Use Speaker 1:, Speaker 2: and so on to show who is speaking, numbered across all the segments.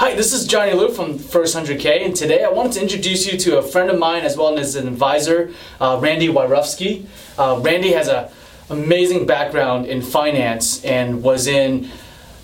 Speaker 1: Hi, this is Johnny Lou from First 100K, and today I wanted to introduce you to a friend of mine as well as an advisor, uh, Randy Wyrufsky. Uh, Randy has an amazing background in finance and was in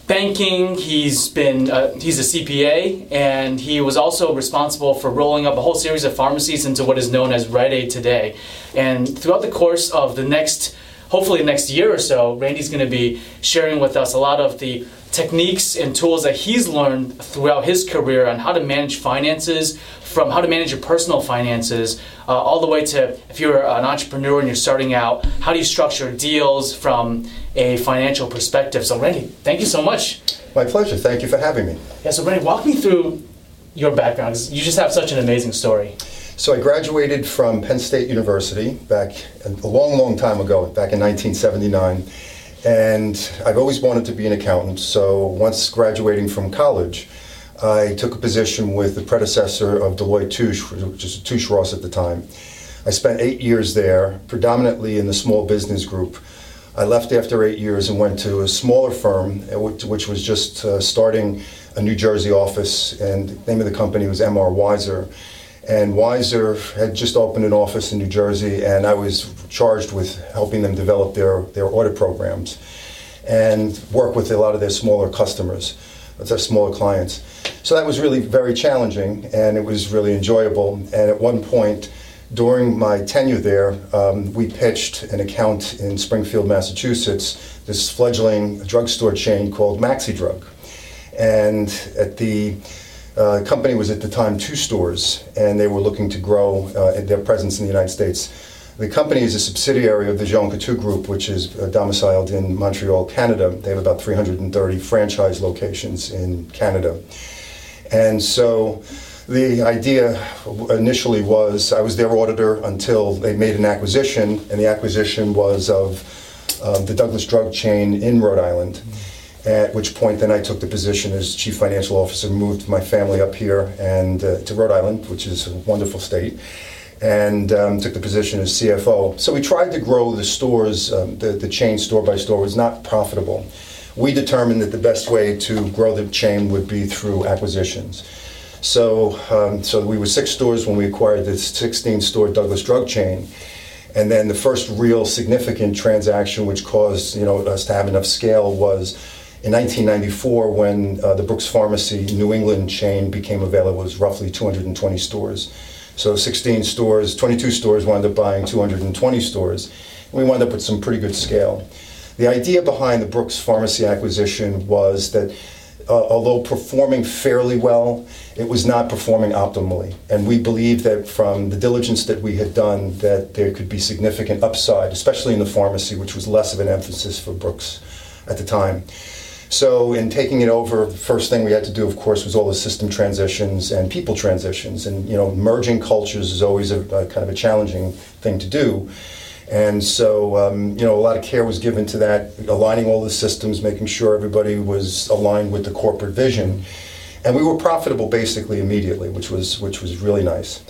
Speaker 1: banking. He's been uh, he's a CPA, and he was also responsible for rolling up a whole series of pharmacies into what is known as Rite Aid today. And throughout the course of the next hopefully next year or so, Randy's going to be sharing with us a lot of the techniques and tools that he's learned throughout his career on how to manage finances, from how to manage your personal finances, uh, all the way to if you're an entrepreneur and you're starting out, how do you structure deals from a financial perspective. So, Randy, thank you so much.
Speaker 2: My pleasure. Thank you for having me.
Speaker 1: Yeah, so, Randy, walk me through your background. You just have such an amazing story.
Speaker 2: So I graduated from Penn State University back a long, long time ago, back in 1979. And I've always wanted to be an accountant. So once graduating from college, I took a position with the predecessor of Deloitte Touche, which was Touche Ross at the time. I spent eight years there, predominantly in the small business group. I left after eight years and went to a smaller firm, which was just uh, starting a New Jersey office, and the name of the company was MR Weiser and Weiser had just opened an office in New Jersey, and I was charged with helping them develop their, their audit programs and work with a lot of their smaller customers, their smaller clients. So that was really very challenging, and it was really enjoyable. And at one point, during my tenure there, um, we pitched an account in Springfield, Massachusetts, this fledgling drugstore chain called Maxi Drug. And at the uh, the company was at the time two stores, and they were looking to grow uh, their presence in the United States. The company is a subsidiary of the Jean Coutu Group, which is uh, domiciled in Montreal, Canada. They have about 330 franchise locations in Canada. And so the idea initially was I was their auditor until they made an acquisition, and the acquisition was of the Douglas Drug chain in Rhode Island. At which point, then I took the position as chief financial officer, moved my family up here and uh, to Rhode Island, which is a wonderful state, and um, took the position as CFO. So we tried to grow the stores. Um, the, the chain store by store was not profitable. We determined that the best way to grow the chain would be through acquisitions. So, um, so we were six stores when we acquired the 16 store Douglas Drug chain. And then the first real significant transaction, which caused you know us to have enough scale, was in 1994, when uh, the Brooks Pharmacy New England chain became available, it was roughly 220 stores. So 16 stores, 22 stores wound up buying 220 stores. And we wound up with some pretty good scale. The idea behind the Brooks Pharmacy acquisition was that uh, although performing fairly well, it was not performing optimally. And we believed that from the diligence that we had done, that there could be significant upside, especially in the pharmacy, which was less of an emphasis for Brooks at the time. So, in taking it over, the first thing we had to do, of course, was all the system transitions and people transitions. And you know, merging cultures is always a, a kind of a challenging thing to do. And so, um, you know, a lot of care was given to that, aligning all the systems, making sure everybody was aligned with the corporate vision. And we were profitable basically immediately, which was which was really nice.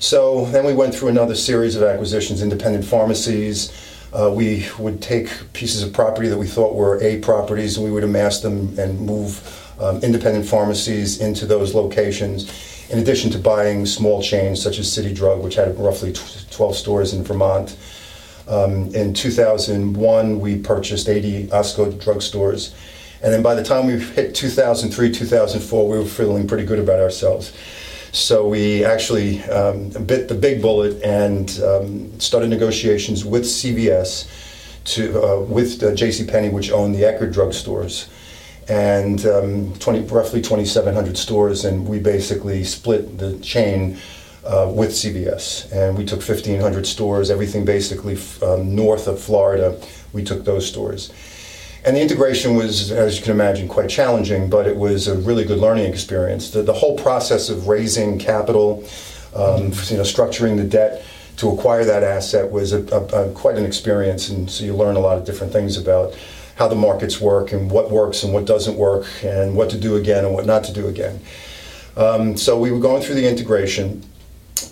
Speaker 2: So then we went through another series of acquisitions, independent pharmacies uh, we would take pieces of property that we thought were A properties and we would amass them and move um, independent pharmacies into those locations, in addition to buying small chains such as City Drug, which had roughly 12 stores in Vermont. Um, in 2001, we purchased 80 Osco drugstores. And then by the time we hit 2003, 2004, we were feeling pretty good about ourselves. So we actually um, bit the big bullet and um, started negotiations with CVS to uh, with uh, J.C. Penney, which owned the Eckerd drugstores, and um, 20, roughly 2,700 stores, and we basically split the chain. Uh, with CVS, and we took 1,500 stores, everything basically um, north of Florida. We took those stores. And the integration was, as you can imagine, quite challenging, but it was a really good learning experience. The, the whole process of raising capital, um, you know, structuring the debt to acquire that asset was a, a, a, quite an experience, and so you learn a lot of different things about how the markets work and what works and what doesn't work, and what to do again and what not to do again. Um, so we were going through the integration,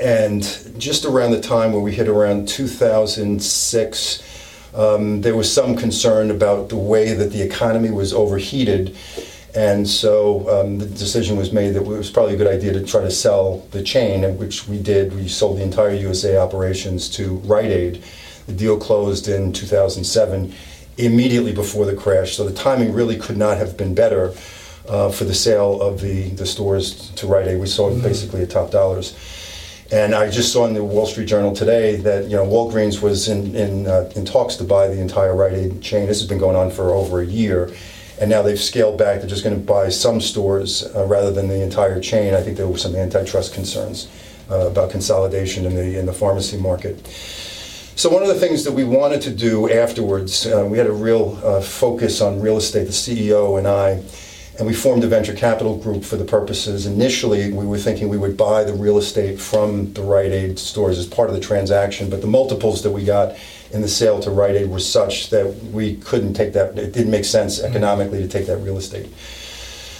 Speaker 2: and just around the time where we hit around 2006 um, there was some concern about the way that the economy was overheated And so um, the decision was made that it was probably a good idea to try to sell the chain, which we did. We sold the entire USA operations to Rite Aid. The deal closed in 2007, immediately before the crash. So the timing really could not have been better uh, for the sale of the, the stores to Rite Aid. We sold mm-hmm. basically at top dollars. And I just saw in the Wall Street Journal today that you know Walgreens was in in, uh, in talks to buy the entire Rite Aid chain. This has been going on for over a year and now they've scaled back. They're just going to buy some stores uh, rather than the entire chain. I think there were some antitrust concerns uh, about consolidation in the in the pharmacy market. So one of the things that we wanted to do afterwards, uh, we had a real uh, focus on real estate. The CEO and I. And we formed a venture capital group for the purposes. Initially, we were thinking we would buy the real estate from the Rite Aid stores as part of the transaction, but the multiples that we got in the sale to Rite Aid were such that we couldn't take that, it didn't make sense mm-hmm. economically to take that real estate.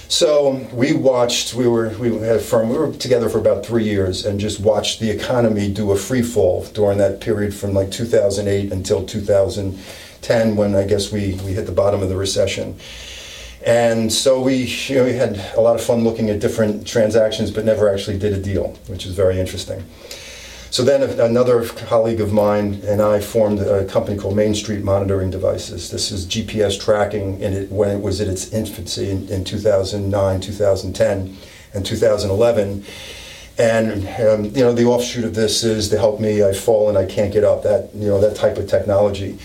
Speaker 2: So we watched, we were, we had a firm, we were together for about three years and just watched the economy do a free fall during that period from like 2008 until 2010 when I guess we, we hit the bottom of the recession. And so we, you know, we had a lot of fun looking at different transactions, but never actually did a deal, which is very interesting. So then another colleague of mine and I formed a company called Main Street Monitoring Devices. This is GPS tracking in it when it was at its infancy in, in 2009, 2010, and 2011. And um, you know the offshoot of this is to help me. I've fallen, I can't get up. That you know that type of technology.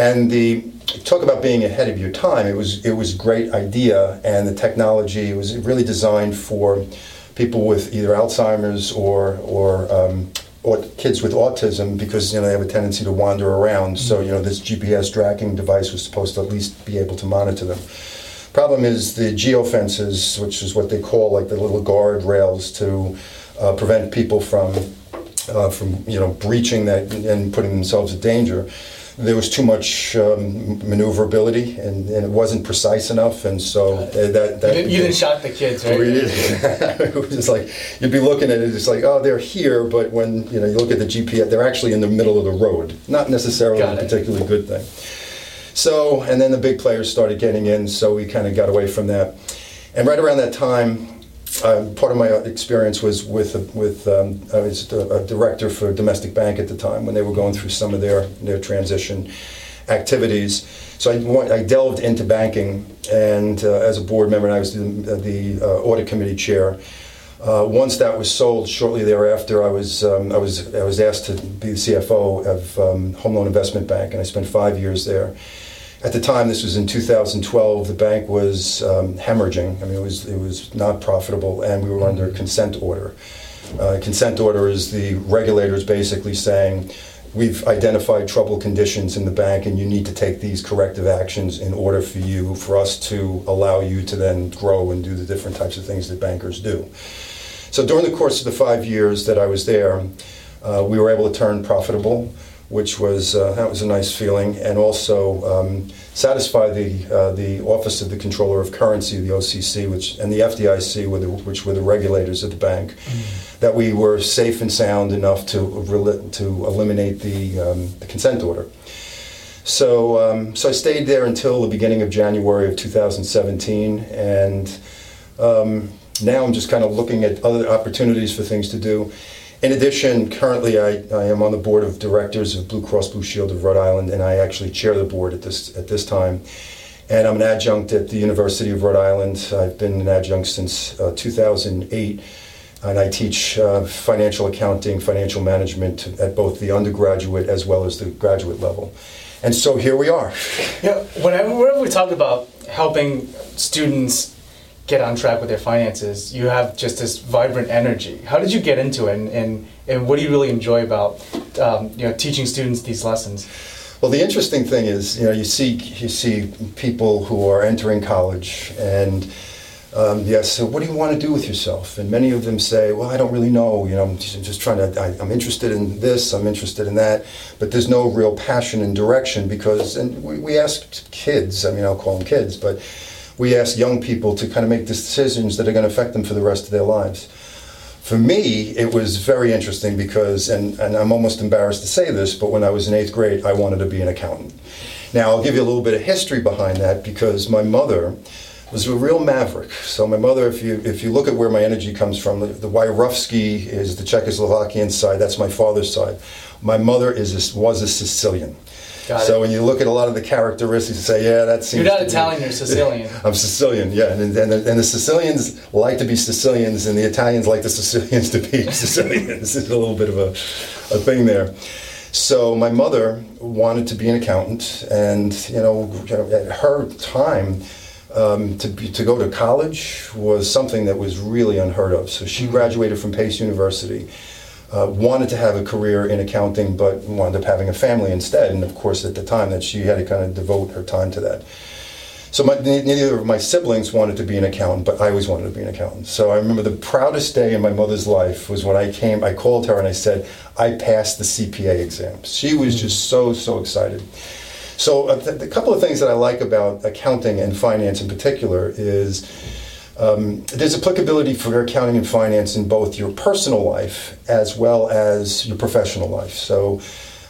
Speaker 2: And the talk about being ahead of your time. It was it was a great idea, and the technology was really designed for people with either Alzheimer's or or, um, or kids with autism because you know they have a tendency to wander around. So you know this GPS tracking device was supposed to at least be able to monitor them. Problem is the geofences, which is what they call like the little guard rails to uh, prevent people from uh, from you know breaching that and putting themselves in danger there was too much um, maneuverability and, and, it wasn't precise enough. And so uh, that, that
Speaker 1: you, didn't, you didn't shock the kids right?
Speaker 2: It was just like you'd be looking at it it's like oh they're here but when you know you look at the GPS they're actually in the middle of the road. Not necessarily a particularly good thing. So and then the big players started getting in so we kind of got away from that. And right around that time um, part of my experience was with with um, I was a director for Domestic Bank at the time when they were going through some of their their transition activities. So I, I delved into banking, and uh, as a board member, and I was the, the uh, audit committee chair. Uh, once that was sold, shortly thereafter, I was um, I was I was asked to be the CFO of um, Home Loan Investment Bank, and I spent five years there. At the time, this was in 2012. The bank was um, hemorrhaging. I mean, it was it was not profitable, and we were under a consent order. Uh, consent order is the regulators basically saying, we've identified trouble conditions in the bank, and you need to take these corrective actions in order for you, for us to allow you to then grow and do the different types of things that bankers do. So during the course of the five years that I was there, uh, we were able to turn profitable which was uh, that was a nice feeling, and also um, satisfy the uh, the Office of the Comptroller of Currency, the OCC, which and the FDIC, were the, which were the regulators of the bank, mm. that we were safe and sound enough to to eliminate the, um, the consent order. So um, so I stayed there until the beginning of January of 2017, and um, now I'm just kind of looking at other opportunities for things to do. In addition, currently I, I am on the board of directors of Blue Cross Blue Shield of Rhode Island, and I actually chair the board at this at this time. And I'm an adjunct at the University of Rhode Island. I've been an adjunct since uh, 2008, and I teach uh, financial accounting, financial management at both the undergraduate as well as the graduate level. And so here we are.
Speaker 1: Yeah, whenever, whenever we talk about helping students get on track with their finances, you have just this vibrant energy. How did you get into it, and, and, and what do you really enjoy about um, you know teaching students these lessons?
Speaker 2: Well, the interesting thing is, you know, you see you see people who are entering college, and um, yes, so what do you want to do with yourself? And many of them say, well, I don't really know. You know, I'm just, I'm just trying to. I, I'm interested in this. I'm interested in that, but there's no real passion and direction because. And we, we asked kids. I mean, I'll call them kids, but we ask young people to kind of make decisions that are going to affect them for the rest of their lives. For me, it was very interesting because, and, and I'm almost embarrassed to say this, but when I was in eighth grade, I wanted to be an accountant. Now, I'll give you a little bit of history behind that because my mother was a real maverick. So my mother, if you if you look at where my energy comes from, the, the is the Czechoslovakian side. That's my father's side. My mother is a, was a Sicilian.
Speaker 1: Got
Speaker 2: so
Speaker 1: it.
Speaker 2: when you look at a lot of the characteristics, you say, yeah, that seems.
Speaker 1: You're not Italian, you're Sicilian.
Speaker 2: I'm Sicilian, yeah, and, and, and the Sicilians like to be Sicilians, and the Italians like the Sicilians to be Sicilians. There's a little bit of a, a thing there. So my mother wanted to be an accountant, and you know, at her time, um, to be, to go to college was something that was really unheard of. So she graduated from Pace University. Uh, wanted to have a career in accounting, but wound up having a family instead. And of course, at the time, that she had to kind of devote her time to that. So my, neither of my siblings wanted to be an accountant, but I always wanted to be an accountant. So I remember the proudest day in my mother's life was when I came. I called her and I said I passed the CPA exams. She was just so so excited. So a, a couple of things that I like about accounting and finance in particular is um, there's applicability for accounting and finance in both your personal life as well as your professional life. So,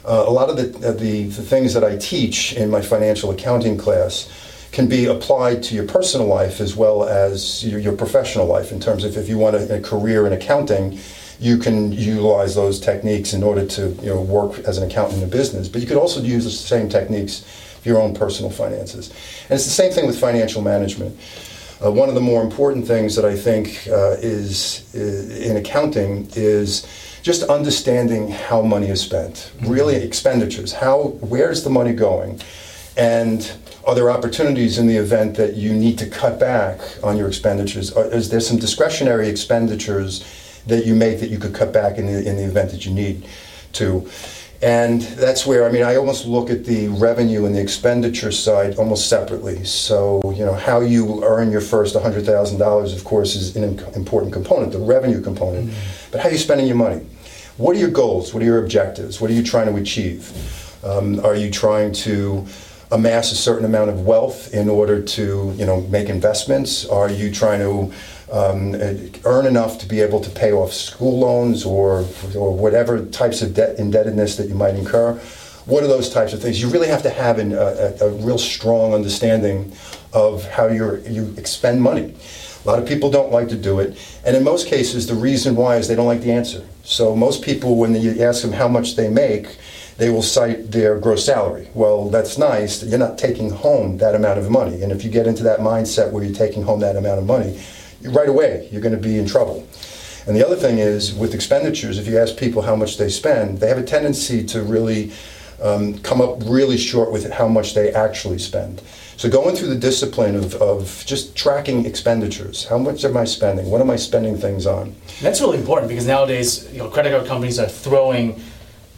Speaker 2: uh, a lot of the, uh, the, the things that I teach in my financial accounting class can be applied to your personal life as well as your, your professional life. In terms of if you want a, a career in accounting, you can utilize those techniques in order to you know, work as an accountant in a business. But you could also use the same techniques for your own personal finances. And it's the same thing with financial management. Uh, one of the more important things that I think uh, is, is in accounting is just understanding how money is spent. Really, expenditures. How where's the money going, and are there opportunities in the event that you need to cut back on your expenditures? Are, is there some discretionary expenditures that you make that you could cut back in the, in the event that you need to? And that's where, I mean, I almost look at the revenue and the expenditure side almost separately. So, you know, how you earn your first $100,000, of course, is an important component, the revenue component. But how are you spending your money? What are your goals? What are your objectives? What are you trying to achieve? Um, are you trying to amass a certain amount of wealth in order to, you know, make investments? Are you trying to um, earn enough to be able to pay off school loans or, or whatever types of debt indebtedness that you might incur. What are those types of things? You really have to have an, a, a real strong understanding of how you're, you expend money. A lot of people don't like to do it, and in most cases, the reason why is they don't like the answer. So most people, when you ask them how much they make, they will cite their gross salary. Well, that's nice. You're not taking home that amount of money, and if you get into that mindset where you're taking home that amount of money, right away you're going to be in trouble. And the other thing is with expenditures, if you ask people how much they spend, they have a tendency to really um, come up really short with how much they actually spend. So going through the discipline of, of just tracking expenditures, how much am I spending? What am I spending things on?
Speaker 1: That's really important because nowadays, you know, credit card companies are throwing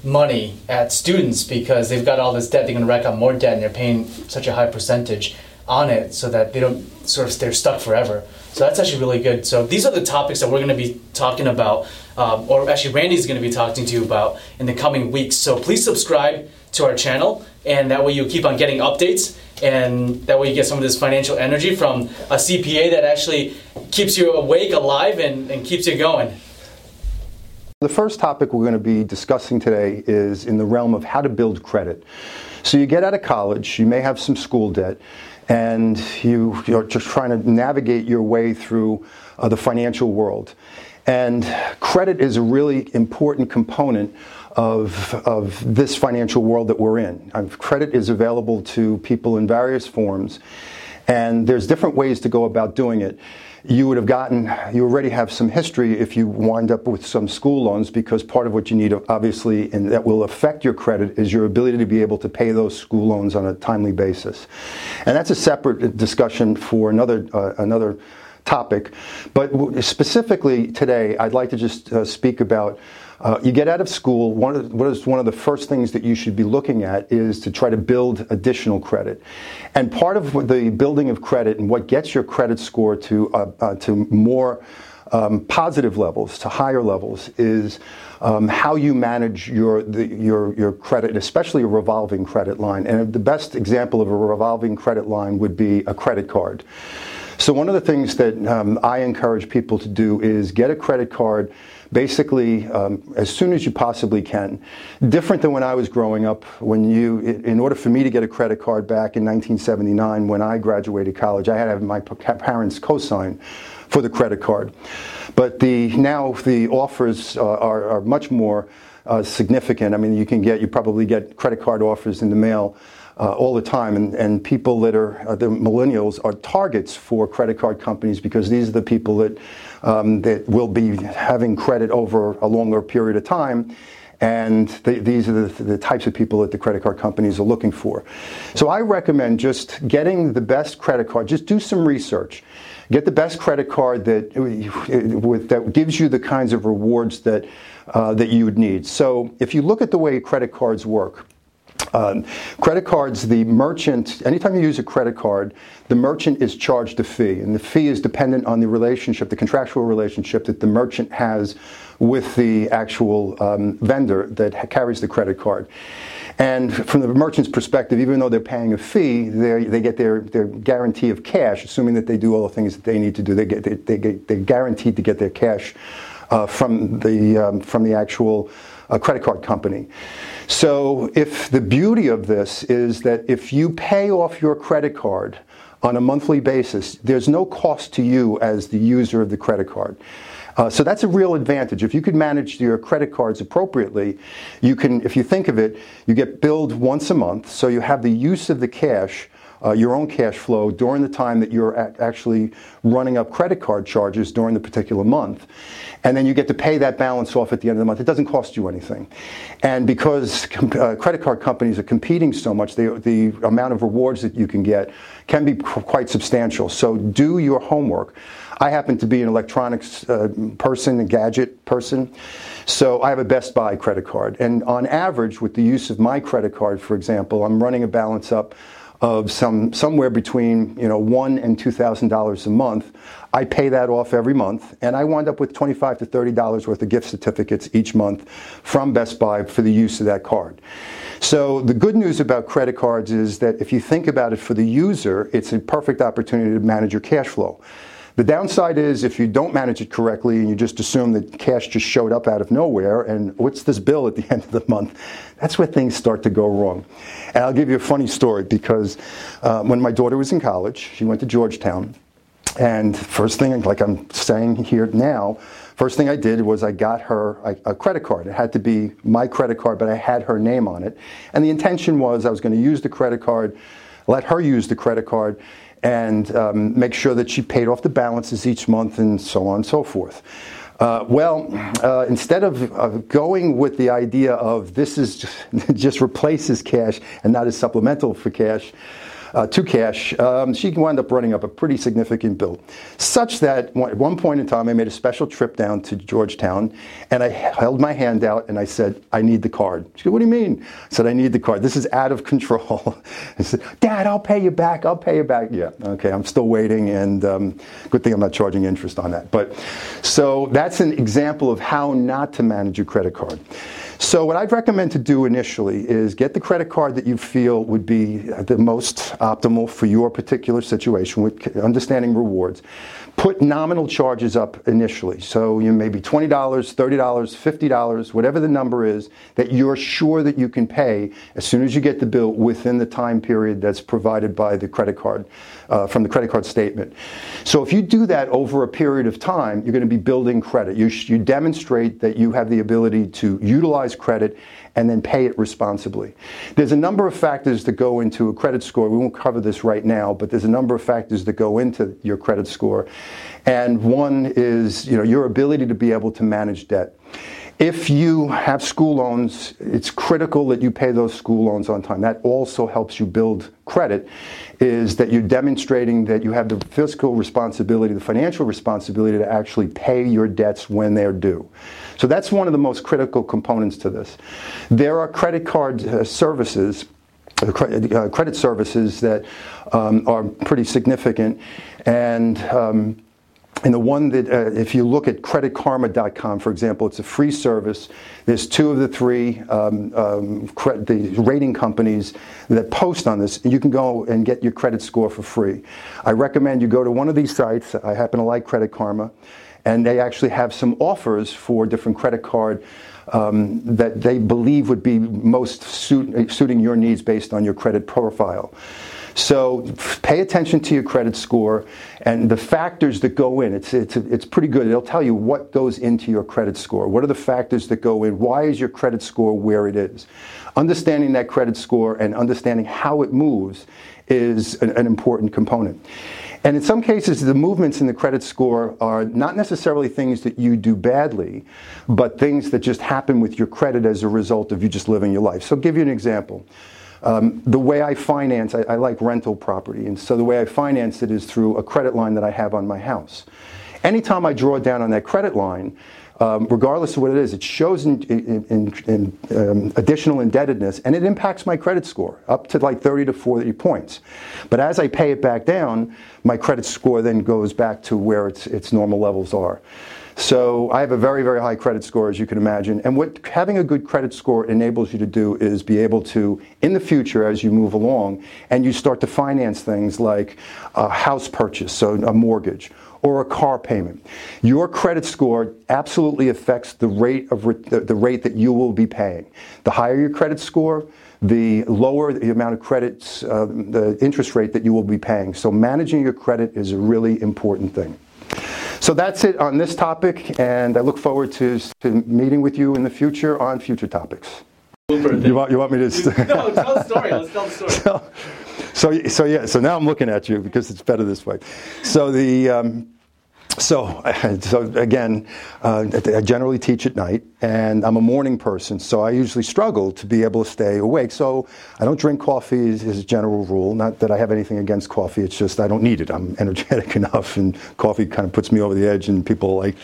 Speaker 1: money at students because they've got all this debt. They're going to rack up more debt, and they're paying such a high percentage on it, so that they don't sort of they're stuck forever. So that's actually really good. So these are the topics that we're going to be talking about, um, or actually Randy's going to be talking to you about in the coming weeks. So please subscribe to our channel, and that way you keep on getting updates, and that way you get some of this financial energy from a CPA that actually keeps you awake, alive, and, and keeps you going.
Speaker 2: The first topic we're going to be discussing today is in the realm of how to build credit. So you get out of college, you may have some school debt, and you, you're just trying to navigate your way through uh, the financial world. And credit is a really important component of, of this financial world that we're in. Um, credit is available to people in various forms, and there's different ways to go about doing it you would have gotten, you already have some history if you wind up with some school loans because part of what you need, obviously, and that will affect your credit is your ability to be able to pay those school loans on a timely basis. And that's a separate discussion for another, uh, another topic. But specifically today, I'd like to just uh, speak about uh, you get out of school, one of, what is one of the first things that you should be looking at is to try to build additional credit. And part of the building of credit and what gets your credit score to, uh, uh, to more um, positive levels, to higher levels, is um, how you manage your, the, your, your credit, especially a revolving credit line. And the best example of a revolving credit line would be a credit card. So one of the things that um, I encourage people to do is get a credit card basically um, as soon as you possibly can. Different than when I was growing up, when you, in order for me to get a credit card back in 1979 when I graduated college, I had to have my parents co-sign for the credit card. But the, now the offers uh, are, are, much more uh, significant. I mean, you can get, you probably get credit card offers in the mail uh, all the time, and, and people that are uh, the millennials are targets for credit card companies because these are the people that um, that will be having credit over a longer period of time. And these are the, the, types of people that the credit card companies are looking for. So I recommend just getting the best credit card. Just do some research. Get the best credit card that, with, that gives you the kinds of rewards that, uh, that you would need. So if you look at the way credit cards work, um, credit cards, the merchant, anytime you use a credit card, the merchant is charged a fee, and the fee is dependent on the relationship, the contractual relationship that the merchant has with the actual um, vendor that carries the credit card. And from the merchant's perspective, even though they're paying a fee, they get their, their guarantee of cash, assuming that they do all the things that they need to do. They get, they, they get, they're guaranteed to get their cash uh, from, the, um, from the actual uh, credit card company. So, if the beauty of this is that if you pay off your credit card on a monthly basis, there's no cost to you as the user of the credit card. Uh, so that's a real advantage. If you could manage your credit cards appropriately, you can, if you think of it, you get billed once a month, so you have the use of the cash uh, your own cash flow during the time that you're actually running up credit card charges during the particular month. And then you get to pay that balance off at the end of the month. It doesn't cost you anything. And because uh, credit card companies are competing so much, the, the amount of rewards that you can get can be quite substantial. So do your homework. I happen to be an electronics uh, person, a gadget person. So I have a Best Buy credit card. And on average, with the use of my credit card, for example, I'm running a balance up of some somewhere between you know one and two thousand dollars a month. I pay that off every month, and I wind up with twenty-five to thirty dollars worth of gift certificates each month from Best Buy for the use of that card. So the good news about credit cards is that if you think about it for the user, it's a perfect opportunity to manage your cash flow. The downside is if you don't manage it correctly and you just assume that cash just showed up out of nowhere and what's this bill at the end of the month, that's where things start to go wrong. And I'll give you a funny story because uh, when my daughter was in college, she went to Georgetown. And first thing, like I'm saying here now, first thing I did was I got her a, a, credit card. It had to be my credit card, but I had her name on it. And the intention was I was going to use the credit card, let her use the credit card, and um, make sure that she paid off the balances each month and so on and so forth. Uh, well, uh, instead of, of, going with the idea of this is just, just replaces cash and not as supplemental for cash, uh, to cash, um, she wound up running up a pretty significant bill. Such that at one point in time, I made a special trip down to Georgetown and I held my hand out and I said, I need the card. She said, What do you mean? I said, I need the card. This is out of control. I said, Dad, I'll pay you back. I'll pay you back. Yeah, okay, I'm still waiting and um, good thing I'm not charging interest on that. But so that's an example of how not to manage your credit card. So, what I'd recommend to do initially is get the credit card that you feel would be the most optimal for your particular situation with understanding rewards. Put nominal charges up initially. So, you may be $20, $30, $50, whatever the number is that you're sure that you can pay as soon as you get the bill within the time period that's provided by the credit card, uh, from the credit card statement. So, if you do that over a period of time, you're going to be building credit. You, you demonstrate that you have the ability to utilize credit and then pay it responsibly. There's a number of factors that go into a credit score. We won't cover this right now, but there's a number of factors that go into your credit score. And one is, you know, your ability to be able to manage debt. If you have school loans, it's critical that you pay those school loans on time. That also helps you build credit, is that you're demonstrating that you have the fiscal responsibility, the financial responsibility to actually pay your debts when they're due. So that's one of the most critical components to this. There are credit card uh, services uh, uh credit services that um, are pretty significant. And um, and the one that, uh, if you look at creditkarma.com, for example, it's a free service. There's two of the three um, um, cre- the rating companies that post on this, you can go and get your credit score for free. I recommend you go to one of these sites. I happen to like Credit Karma, and they actually have some offers for different credit card um, that they believe would be most suit, suiting your needs based on your credit profile. So pay attention to your credit score and the factors that go in. It's, it's, it's pretty good. It'll tell you what goes into your credit score. What are the factors that go in? Why is your credit score where it is? Understanding that credit score and understanding how it moves is an, an important component. And in some cases, the movements in the credit score are not necessarily things that you do badly, but things that just happen with your credit as a result of you just living your life. So, I'll give you an example. Um, the way I finance, I, I like rental property, and so the way I finance it is through a credit line that I have on my house. Anytime I draw down on that credit line, um, regardless of what it is, it shows in, in, in, um, additional indebtedness and it impacts my credit score up to like 30 to 40 points. But as I pay it back down, my credit score then goes back to where its, its normal levels are. So I have a very, very high credit score, as you can imagine. And what having a good credit score enables you to do is be able to, in the future, as you move along, and you start to finance things like a house purchase, so a mortgage, or a car payment. Your credit score absolutely affects the rate of re- the, the rate that you will be paying. The higher your credit score, the lower the amount of credits, uh, the interest rate that you will be paying. So managing your credit is a really important thing. So that's it on this topic, and I look forward to, to meeting with you in the future on future topics. You want, you want me to? St-
Speaker 1: no, tell the story. Let's tell the story.
Speaker 2: so, so, so yeah. So now I'm looking at you because it's better this way. So the um, so, so again, uh, I generally teach at night, and I'm a morning person, so I usually struggle to be able to stay awake. So I don't drink coffee as, a general rule. Not that I have anything against coffee; it's just I don't need it. I'm energetic enough, and coffee kind of puts me over the edge. And people like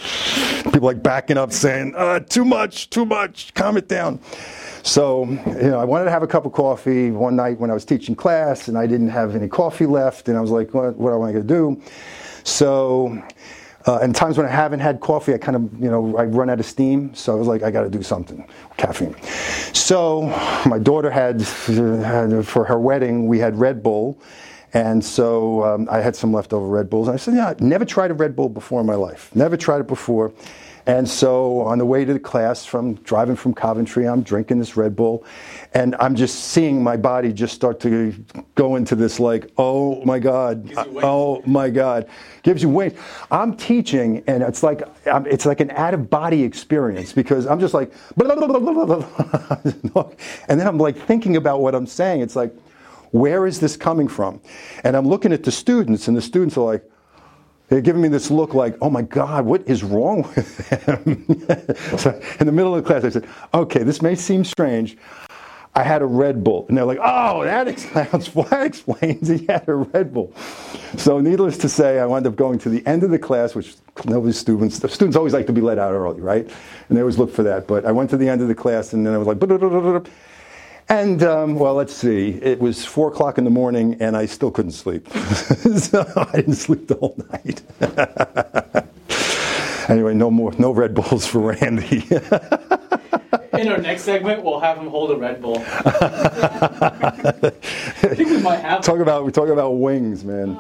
Speaker 2: people like backing up, saying, uh, "Too much, too much. Calm it down." So, you know, I wanted to have a cup of coffee one night when I was teaching class, and I didn't have any coffee left, and I was like, "What, what am I going to do?" So uh, and times when I haven't had coffee, I kind of, you know, I run out of steam. So I was like, I got to do something, caffeine. So my daughter had, had, for her wedding, we had Red Bull. And so um, I had some leftover Red Bulls. And I said, yeah, I never tried a Red Bull before in my life. Never tried it before. And so on the way to the class from driving from Coventry, I'm drinking this Red Bull and I'm just seeing my body just start to go into this like, oh my God, oh my God, gives you wings. I'm teaching and it's like, it's like an out of body experience because I'm just like, and then I'm like thinking about what I'm saying. It's like, where is this coming from? And I'm looking at the students and the students are like, they're giving me this look like, oh my God, what is wrong with them? so in the middle of the class, I said, okay, this may seem strange. I had a Red Bull. And they're like, oh, that explains, that explains he had a Red Bull. So needless to say, I wound up going to the end of the class, which nobody students, the students always like to be let out early, right? And they always look for that. But I went to the end of the class and then I was like, and um, well, let's see. It was four o'clock in the morning, and I still couldn't sleep. so I didn't sleep the whole night. anyway, no more, no Red Bulls for Randy.
Speaker 1: In our next segment, we'll have him hold a Red Bull. I think we might have.
Speaker 2: Talk about we talk about wings, man.